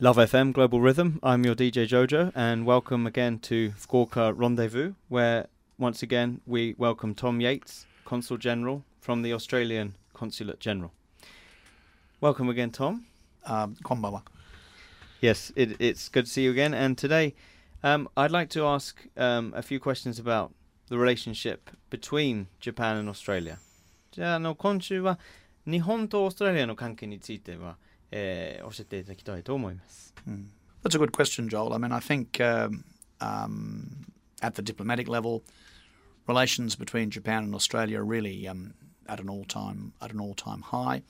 Love FM Global Rhythm. I'm your DJ Jojo, and welcome again to Fukuoka Rendezvous, where once again we welcome Tom Yates, Consul General from the Australian Consulate General. Welcome again, Tom. Um, konbanwa. Yes, it, it's good to see you again. And today, um, I'd like to ask um, a few questions about the relationship between Japan and Australia. じゃあ、あの今週は日本とオーストラリアの関係については、 えー、教えていただきたいと思います。 That's a good question, Joel. I mean, I think um, um, at the diplomatic level, relations between Japan and Australia are really um, at an all-time at an all-time high,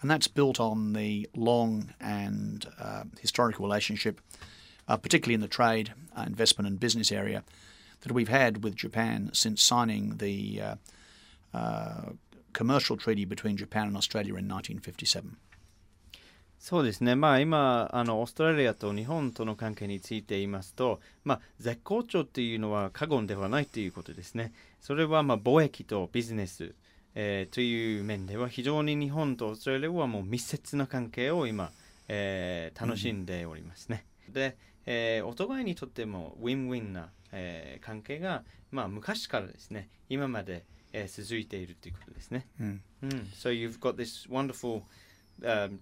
and that's built on the long and uh, historical relationship, uh, particularly in the trade, uh, investment, and business area, that we've had with Japan since signing the uh, uh, commercial treaty between Japan and Australia in 1957. そうですね、まあ、今あの、オーストラリアと日本との関係について言いますと、まあ、絶好調っていうのは過言ではないということですね。それはまあ貿易とビジネス、えーという面では非常に日本とオーストラリアはもう密接な関係を今、えー楽しんでおりますね。で、えーお互いにとってもウィンウィンな、えー関係が、まあ、昔からですね、今まで、えー続いているということですね。Mm. Mm. So you've got this wonderful um,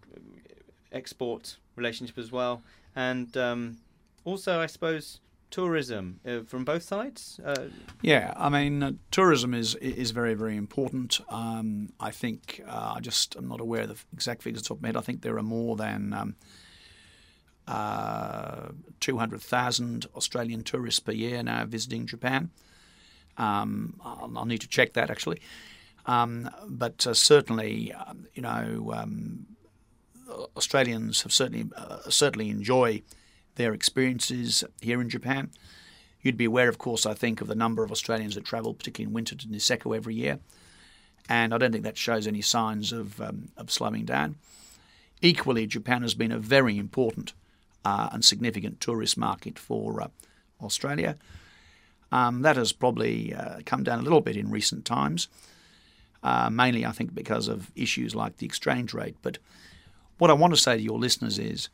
export relationship as well, and um, also, I suppose, tourism uh, from both sides. Uh, Yeah, I mean, uh, tourism is is very very important. Um, I think uh, I just I'm not aware of the exact figures off the top of my head. I think there are more than um, uh, two hundred thousand Australian tourists per year now visiting Japan. Um, I'll, I'll need to check that actually, um, but uh, certainly, um, you know, Australians have certainly uh, certainly enjoy their experiences here in Japan. You'd be aware, of course, I think, of the number of Australians that travel, particularly in winter, to Niseko every year. And I don't think that shows any signs of, um, of slowing down. Equally, Japan has been a very important uh, and significant tourist market for uh, Australia. Um, that has probably uh, come down a little bit in recent times, uh, mainly, I think, because of issues like the exchange rate. But what I want to say to your listeners is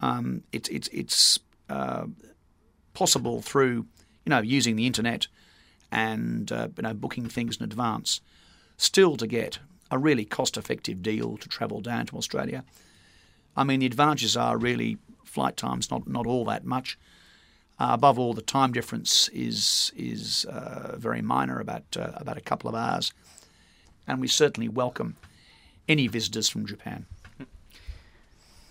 um, it's, it's, it's uh, possible through you know using the internet and uh, you know booking things in advance still to get a really cost effective deal to travel down to Australia. I mean the advantages are really flight times not not all that much. Uh, above all, the time difference is is uh, very minor, about uh, about a couple of hours, and we certainly welcome any visitors from Japan.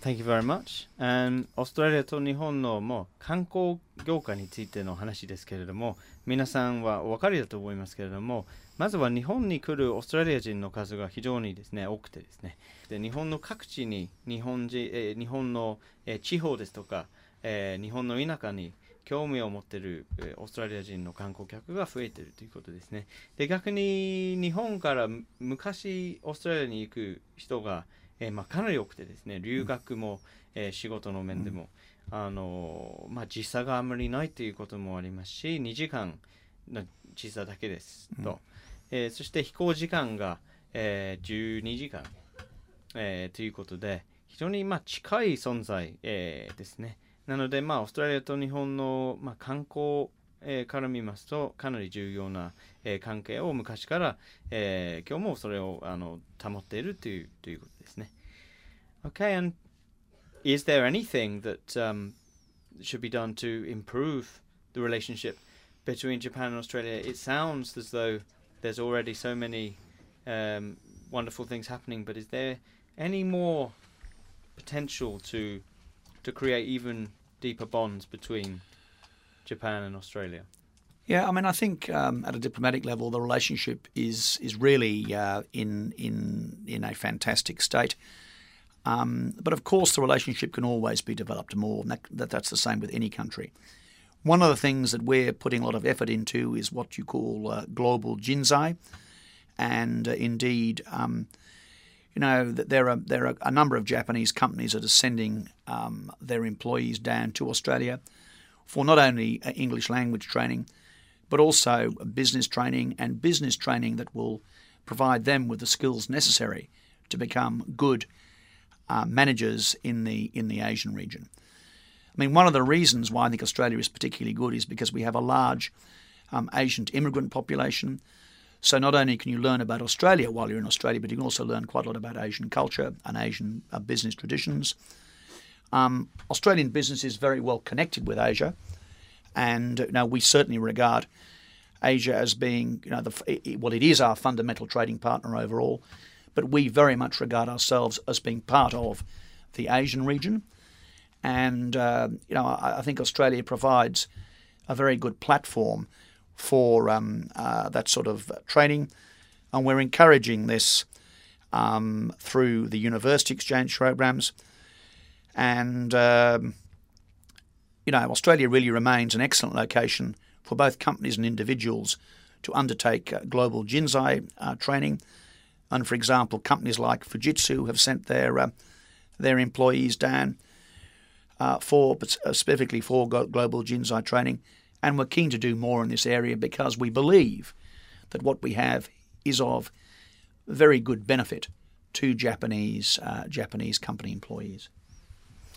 Thank you very much. And オーストラリアと日本のもう観光業界についての話ですけれども、皆さんはお分かりだと思いますけれども、まずは日本に来るオーストラリア人の数が非常にですね多くてですね、で日本の各地に日本人、え日本の、え地方ですとか、えー日本の田舎に興味を持っている、オーストラリア人の観光客が増えているということですね。で逆に日本から昔オーストラリアに行く人が、えーまあ、かなり多くてですね留学も、えー仕事の面でも、あのーまあ、時差があまりないということもありますし2時間の時差だけですと、えーそして飛行時間が、えー12時間、えーということで非常にまあ近い存在、えーですね。なので、まあ、オーストラリアと日本の、まあ、観光、えーから見ますとかなり重要な、えー関係を昔から、えー今日もそれをあの保っているというということですね。Okay, and is there anything that um, should be done to improve the relationship between Japan and Australia? It sounds as though there's already so many um, wonderful things happening, but is there any more potential to to create even deeper bonds between Japan and Australia? Yeah, I mean, I think um, at a diplomatic level, the relationship is is really uh, in in in a fantastic state. Um, but of course, the relationship can always be developed more, and that, that that's the same with any country. One of the things that we're putting a lot of effort into is what you call uh, global jinzai, and uh, indeed, um, you know, that there are there are a number of Japanese companies that are sending um, their employees down to Australia for not only uh, English language training, but also business training and business training that will provide them with the skills necessary to become good uh, managers in the in the Asian region. I mean, one of the reasons why I think Australia is particularly good is because we have a large um, Asian immigrant population. So not only can you learn about Australia while you're in Australia, but you can also learn quite a lot about Asian culture and Asian uh, business traditions. Um, Australian business is very well connected with Asia, and you know, we certainly regard Asia as being, you know, the, well, it is our fundamental trading partner overall, but we very much regard ourselves as being part of the Asian region. And, uh, you know, I, I, think Australia provides a very good platform for um, uh, that sort of training. And we're encouraging this um, through the university exchange programs. And, um, you know, Australia really remains an excellent location for both companies and individuals to undertake uh, global Jinzai uh, training. And for example, companies like Fujitsu have sent their uh, their employees down uh, for specifically for global Jinzai training, and we're keen to do more in this area because we believe that what we have is of very good benefit to Japanese uh, Japanese company employees.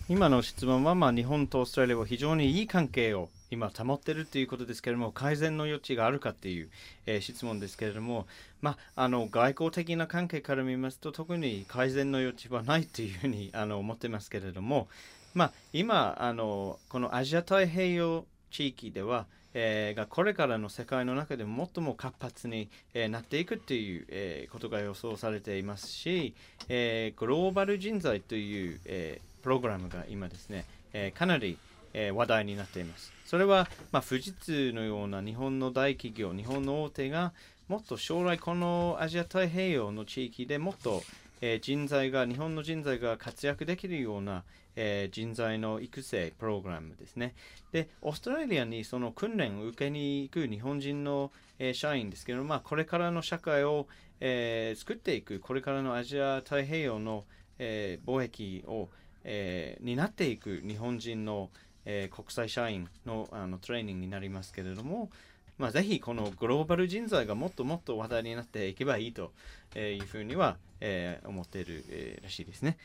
今の質問は、まあ、日本とオーストラリアは非常にいい関係を今保っているということですけれども改善の余地があるかっていう、えー、質問ですけれども、まあ、あの外交的な関係から見ますと特に改善の余地はないというふうに あの思ってますけれども、まあ、今あのこのアジア太平洋地域では、えー、がこれからの世界の中でも最も活発に、えー、なっていくという、えー、ことが予想されていますし、えー、グローバル人材という、えー、プログラムが今ですね、えー、かなり、えー、話題になっています。それは、まあ、富士通のような日本の大企業、日本の大手がもっと将来このアジア太平洋の地域でもっと、えー、人材が日本の人材が活躍できるような、えー、人材の育成プログラムですね。で、オーストラリアにその訓練を受けに行く日本人の、えー、社員ですけど、まあ、これからの社会を、えー、作っていく、これからのアジア太平洋の、えー、貿易を、えー、担っていく日本人の、えー、国際社員のあのトレーニングになりますけれども、まあ、ぜひこのグローバル人材がもっともっと話題になっていけばいいというふうには、えー、思っている、えー、らしいですね。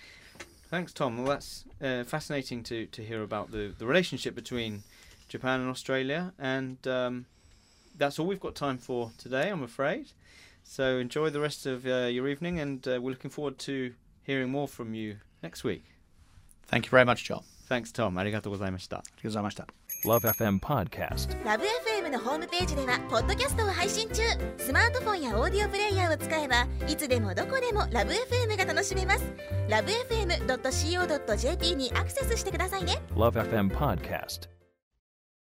Thanks, Tom. Well, that's uh, fascinating to, to hear about the, the relationship between Japan and Australia. And um, that's all we've got time for today, I'm afraid. So enjoy the rest of uh, your evening, and uh, we're looking forward to hearing more from you next week. Thank you very much, Joel. Thanks, Tom. ありがとうございました。ありがとうございました。LoveFM Podcast LoveFM のホームページではポッドキャストを配信中スマートフォンやオーディオプレイヤーを使えばいつでもどこでも LoveFM が楽しめます LoveFM.co.jp にアクセスしてくださいね LoveFM Podcast